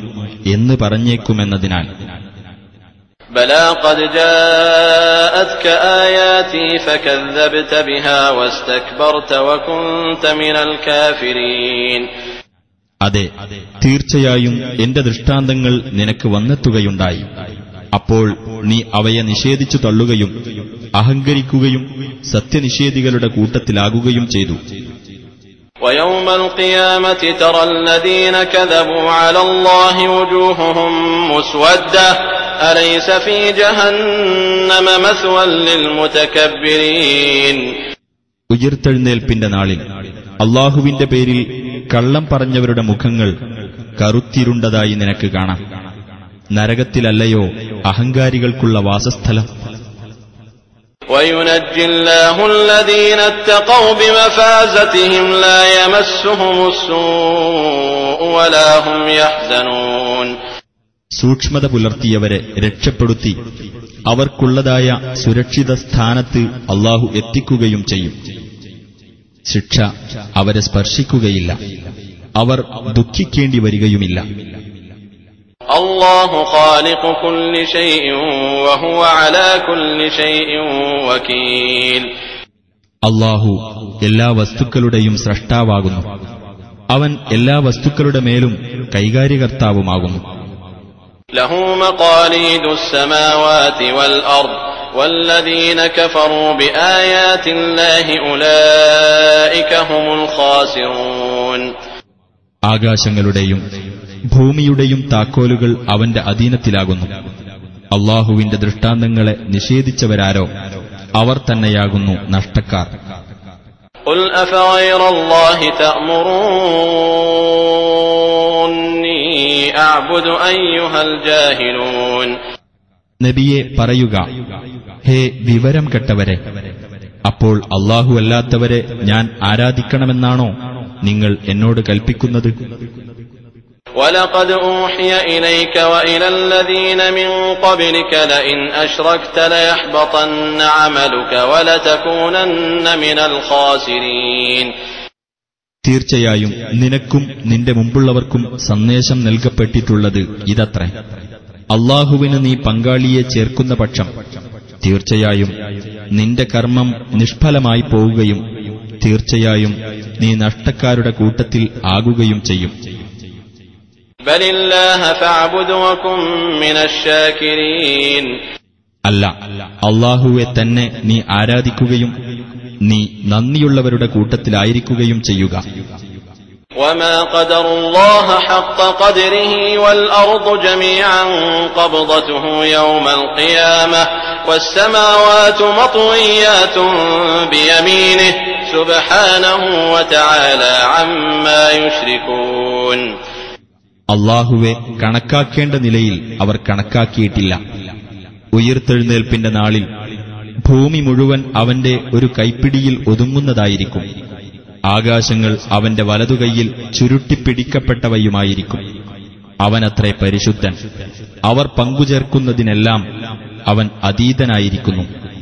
എന്ന് പറഞ്ഞേക്കുമെന്നതിനാൽ بلى قد جاءتك آياتي فكذبت بها واستكبرت وكنت من الكافرين അതെ തീർച്ചയായും എന്റെ ദൃഷ്ടാന്തങ്ങൾ നിനക്ക് വന്നെത്തുകയുണ്ടായി അപ്പോൾ നീ അവയെ നിഷേധിച്ചു തള്ളുകയും അഹങ്കരിക്കുകയും സത്യനിഷേധികളുടെ കൂട്ടത്തിലാകുകയും ചെയ്തു ويوم القيامة ترى الذين كذبوا على الله وجوههم مسودة أليس في جهنم مثوى للمتكبرين ഉയർത്തെഴുന്നേൽപ്പിന്റെ നാളിൽ അള്ളാഹുവിന്റെ പേരിൽ കള്ളം പറഞ്ഞവരുടെ മുഖങ്ങൾ കറുത്തിരുണ്ടതായി നിനക്ക് കാണാം നരകത്തിലല്ലയോ അഹങ്കാരികൾക്കുള്ള വാസസ്ഥലം وينجي الله الذين اتقوا بمفازتهم لا يمسهم السوء ولا هم يحزنون സൂക്ഷ്മത പുലർത്തിയവരെ രക്ഷപ്പെടുത്തി അവർക്കുള്ളതായ സുരക്ഷിത സ്ഥാനത്ത് അള്ളാഹു എത്തിക്കുകയും ചെയ്യും. ശിക്ഷ അവരെ സ്പർശിക്കുകയില്ല. അവർ ദുഃഖിക്കേണ്ടി വരികയുമില്ല. അള്ളാഹു എല്ലാ വസ്തുക്കളുടെയും സൃഷ്ടാവാകുന്നു അവൻ എല്ലാ വസ്തുക്കളുടെ മേലും കൈകാര്യകർത്താവുമാകുന്നു. له مقاليد السماوات والأرض والذين كفروا بآيات الله أولئك هم الخاسرون ആകാശങ്ങളുടെയും ഭൂമിയുടെയും താക്കോലുകൾ അവന്റെ അധീനത്തിലാകുന്നു അള്ളാഹുവിന്റെ ദൃഷ്ടാന്തങ്ങളെ നിഷേധിച്ചവരാരോ അവർ തന്നെയാകുന്നു നഷ്ടക്കാർ قل أفغير الله تأمروني أعبد أيها الجاهلون നബിയെ പറയുക ഹേ വിവരം കെട്ടവരെ അപ്പോൾ അള്ളാഹു അല്ലാത്തവരെ ഞാൻ ആരാധിക്കണമെന്നാണോ നിങ്ങൾ എന്നോട് കൽപ്പിക്കുന്നത് ولقد أوحي إليك وإلى الذين من قبلك لئن أشركت ليحبطن عملك ولتكونن من الخاسرين തീർച്ചയായും നിനക്കും നിന്റെ മുമ്പുള്ളവർക്കും സന്ദേശം നൽകപ്പെട്ടിട്ടുള്ളത് ഇതത്രേ അള്ളാഹുവിന് നീ പങ്കാളിയെ ചേർക്കുന്ന പക്ഷം തീർച്ചയായും നിന്റെ കർമ്മം നിഷ്ഫലമായി പോവുകയും തീർച്ചയായും നീ നഷ്ടക്കാരുടെ കൂട്ടത്തിൽ ആകുകയും ചെയ്യും അല്ല അള്ളാഹുവെ തന്നെ നീ ആരാധിക്കുകയും നീ നന്ദിയുള്ളവരുടെ കൂട്ടത്തിലായിരിക്കുകയും ചെയ്യുക وما قدر الله حق قدره والأرض جميعا قبضته يوم القيامة والسماوات مطويات بيمينه سبحانه وتعالى عما يشركون അള്ളാഹുവെ കണക്കാക്കേണ്ട നിലയിൽ അവർ കണക്കാക്കിയിട്ടില്ല. ഉയർത്തെഴുന്നേൽപ്പിന്റെ നാളിൽ ഭൂമി മുഴുവൻ അവന്റെ ഒരു കൈപ്പിടിയിൽ ഒതുങ്ങുന്നതായിരിക്കും. ആകാശങ്ങൾ അവന്റെ വലതുകൈയിൽ ചുരുട്ടിപ്പിടിക്കപ്പെട്ടവയുമായിരിക്കും. അവനത്രേ പരിശുദ്ധൻ. അവർ പങ്കുചേർക്കുന്നതിനെല്ലാം അവൻ അതീതനായിരിക്കുന്നു.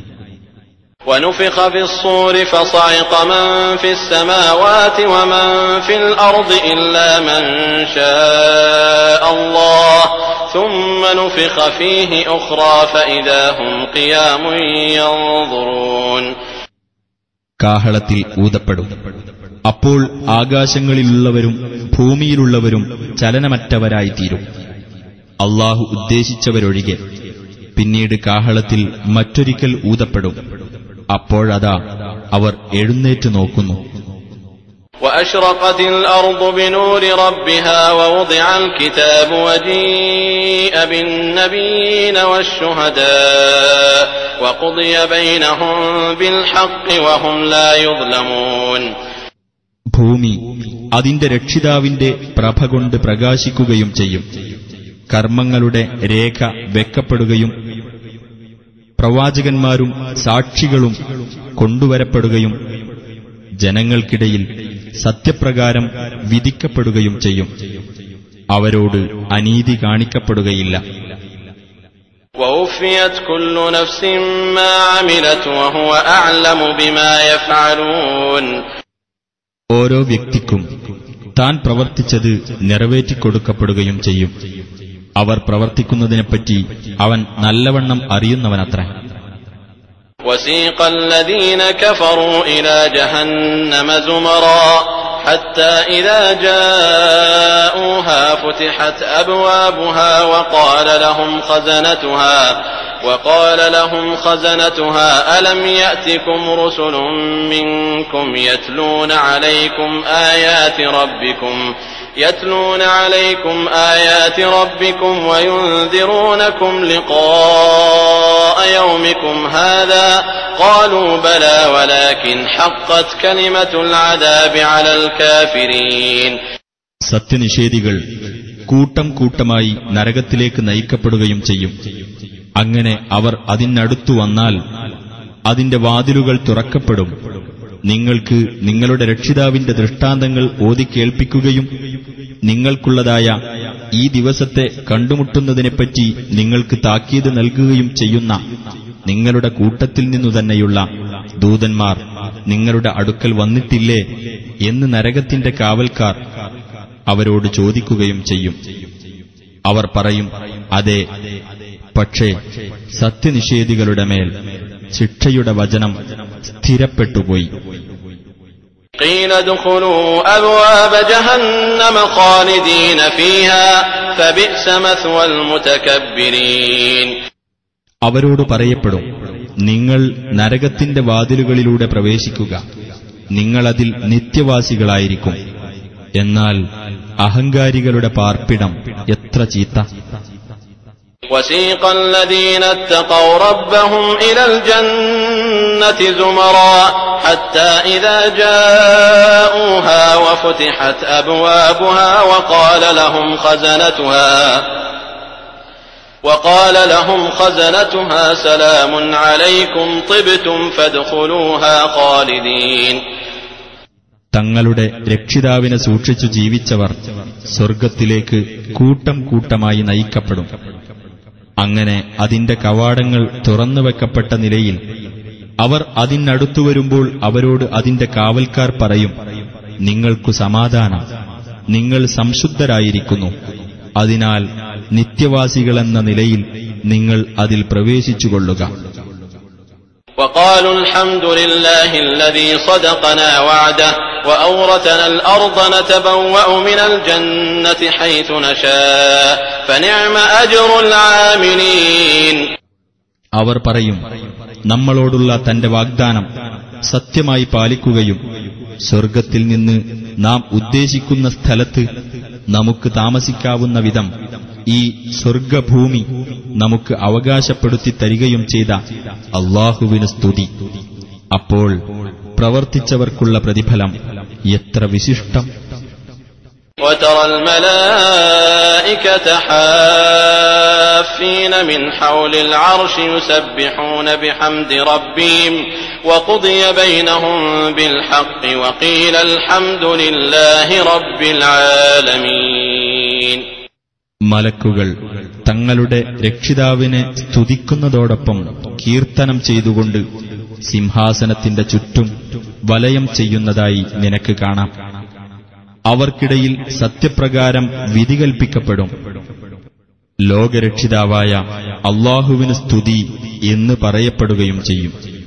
ونفخ في الصور فصعق من في السماوات ومن في الأرض إلا من شاء الله ثم نفخ فيه أخرى فإذا هم قيام ينظرون കാഹളത്തിൽ ഊതപ്പെടും അപ്പോൾ ആകാശങ്ങളിലുള്ളവരും ഭൂമിയിലുള്ളവരും ചലനമറ്റവരായിത്തീരും അള്ളാഹു ഉദ്ദേശിച്ചവരൊഴികെ പിന്നീട് കാഹളത്തിൽ മറ്റൊരിക്കൽ ഊതപ്പെടും അപ്പോഴതാ അവർ എഴുന്നേറ്റ് നോക്കുന്നു وأشرقت الأرض بنور ربها ووضع الكتاب وجيء بالنبيين والشهداء وقضي بينهم بالحق وهم لا يظلمون ഭൂമി അതിന്റെ രക്ഷിതാവിന്റെ പ്രഭ കൊണ്ട് പ്രകാശിക്കുകയും ചെയ്യും കർമ്മങ്ങളുടെ രേഖ വെക്കപ്പെടുകയും പ്രവാചകന്മാരും സാക്ഷികളും കൊണ്ടുവരപ്പെടുകയും ജനങ്ങൾക്കിടയിൽ സത്യപ്രകാരം വിധിക്കപ്പെടുകയും ചെയ്യും. അവരോട് അനീതി കാണിക്കപ്പെടുകയില്ല. ഓരോ വ്യക്തിക്കും താൻ പ്രവർത്തിച്ചത് നിറവേറ്റിക്കൊടുക്കപ്പെടുകയും ചെയ്യും. അവർ പ്രവർത്തിക്കുന്നതിനെപ്പറ്റി അവൻ നല്ലവണ്ണം അറിയുന്നവനത്രേ وسيق الذين كفروا إلى جهنم زمرا حتى إذا جاءوها فتحت أبوابها وقال لهم خزنتها وقال لهم خزنتها ألم يأتكم رسل منكم يتلون عليكم آيات ربكم يتلون عليكم آيات ربكم وينذرونكم لقاء يومكم هذا قالوا بلى ولكن حقت كلمة العذاب على الكافرين സത്യനിഷേധികൾ കൂട്ടം കൂട്ടമായി നരകത്തിലേക്ക് നയിക്കപ്പെടുകയും ചെയ്യും അങ്ങനെ അവർ അതിനടുത്തു വന്നാൽ അതിന്റെ വാതിലുകൾ തുറക്കപ്പെടും നിങ്ങൾക്ക് നിങ്ങളുടെ രക്ഷിതാവിന്റെ ദൃഷ്ടാന്തങ്ങൾ ഓതിക്കേൾപ്പിക്കുകയും നിങ്ങൾക്കുള്ളതായ ഈ ദിവസത്തെ കണ്ടുമുട്ടുന്നതിനെപ്പറ്റി നിങ്ങൾക്ക് താക്കീത് നൽകുകയും ചെയ്യുന്ന നിങ്ങളുടെ കൂട്ടത്തിൽ നിന്നു തന്നെയുള്ള ദൂതന്മാർ നിങ്ങളുടെ അടുക്കൽ വന്നിട്ടില്ലേ എന്ന് നരകത്തിന്റെ കാവൽക്കാർ അവരോട് ചോദിക്കുകയും ചെയ്യും. അവർ പറയും അതെ പക്ഷേ സത്യനിഷേധികളുടെ മേൽ ശിക്ഷയുടെ വചനം സ്ഥിരപ്പെട്ടുപോയി. അവരോട് പറയപ്പെടും നിങ്ങൾ നരകത്തിന്റെ വാതിലുകളിലൂടെ പ്രവേശിക്കുക നിങ്ങളതിൽ നിത്യവാസികളായിരിക്കും. എന്നാൽ അഹങ്കാരികളുടെ പാർപ്പിടം എത്ര ചീത്ത. وسيق الذين اتقوا ربهم إلى الجنة زمرا حتى إذا جاءوها وفتحت أبوابها وقال لهم خزنتها وقال لهم خزنتها سلام عليكم طبتم فادخلوها خالدين തങ്ങളുടെ രക്ഷിതാവിനെ സൂക്ഷിച്ചു ജീവിച്ചവർ സ്വർഗത്തിലേക്ക് കൂട്ടം കൂട്ടമായി നയിക്കപ്പെടും അങ്ങനെ അതിന്റെ കവാടങ്ങൾ തുറന്നുവെക്കപ്പെട്ട നിലയിൽ അവർ അതിനടുത്തു വരുമ്പോൾ അവരോട് അതിന്റെ കാവൽക്കാർ പറയും നിങ്ങൾക്കു സമാധാനം നിങ്ങൾ സംശുദ്ധരായിരിക്കുന്നു അതിനാൽ നിത്യവാസികളെന്ന നിലയിൽ നിങ്ങൾ അതിൽ പ്രവേശിച്ചുകൊള്ളുക وقالوا الحمد لله الذي صدقنا وعده وأورثنا الأرض نتبوأ من الجنة حيث نشاء فنعم أجر العاملين അവർ പറയും നമ്മളോടുള്ള തന്റെ വാഗ്ദാനം സത്യമായി പാലിക്കുകയും സ്വർഗത്തിൽ നിന്ന് നാം ഉദ്ദേശിക്കുന്ന സ്ഥലത്ത് നമുക്ക് താമസിക്കാവുന്ന വിധം ഈ സ്വർഗഭൂമി നമുക്ക് അവകാശപ്പെടുത്തി തരികയും ചെയ്ത അള്ളാഹുവിന് സ്തുതി അപ്പോൾ പ്രവർത്തിച്ചവർക്കുള്ള പ്രതിഫലം എത്ര വിശിഷ്ടം وترى الملائكة حافين من حول العرش يسبحون بحمد ربهم وقضي بينهم بالحق وقيل الحمد لله رب العالمين മലക്കുകൾ തങ്ങളുടെ രക്ഷിതാവിനെ സ്തുതിക്കുന്നതോടൊപ്പം കീർത്തനം ചെയ്തുകൊണ്ട് സിംഹാസനത്തിന്റെ ചുറ്റും വലയം ചെയ്യുന്നതായി നിനക്ക് കാണാം. അവർക്കിടയിൽ സത്യപ്രകാരം വിധി കൽപ്പിക്കപ്പെടും. ലോകരക്ഷിതാവായ അള്ളാഹുവിന് സ്തുതി എന്ന് പറയപ്പെടുകയും ചെയ്യും.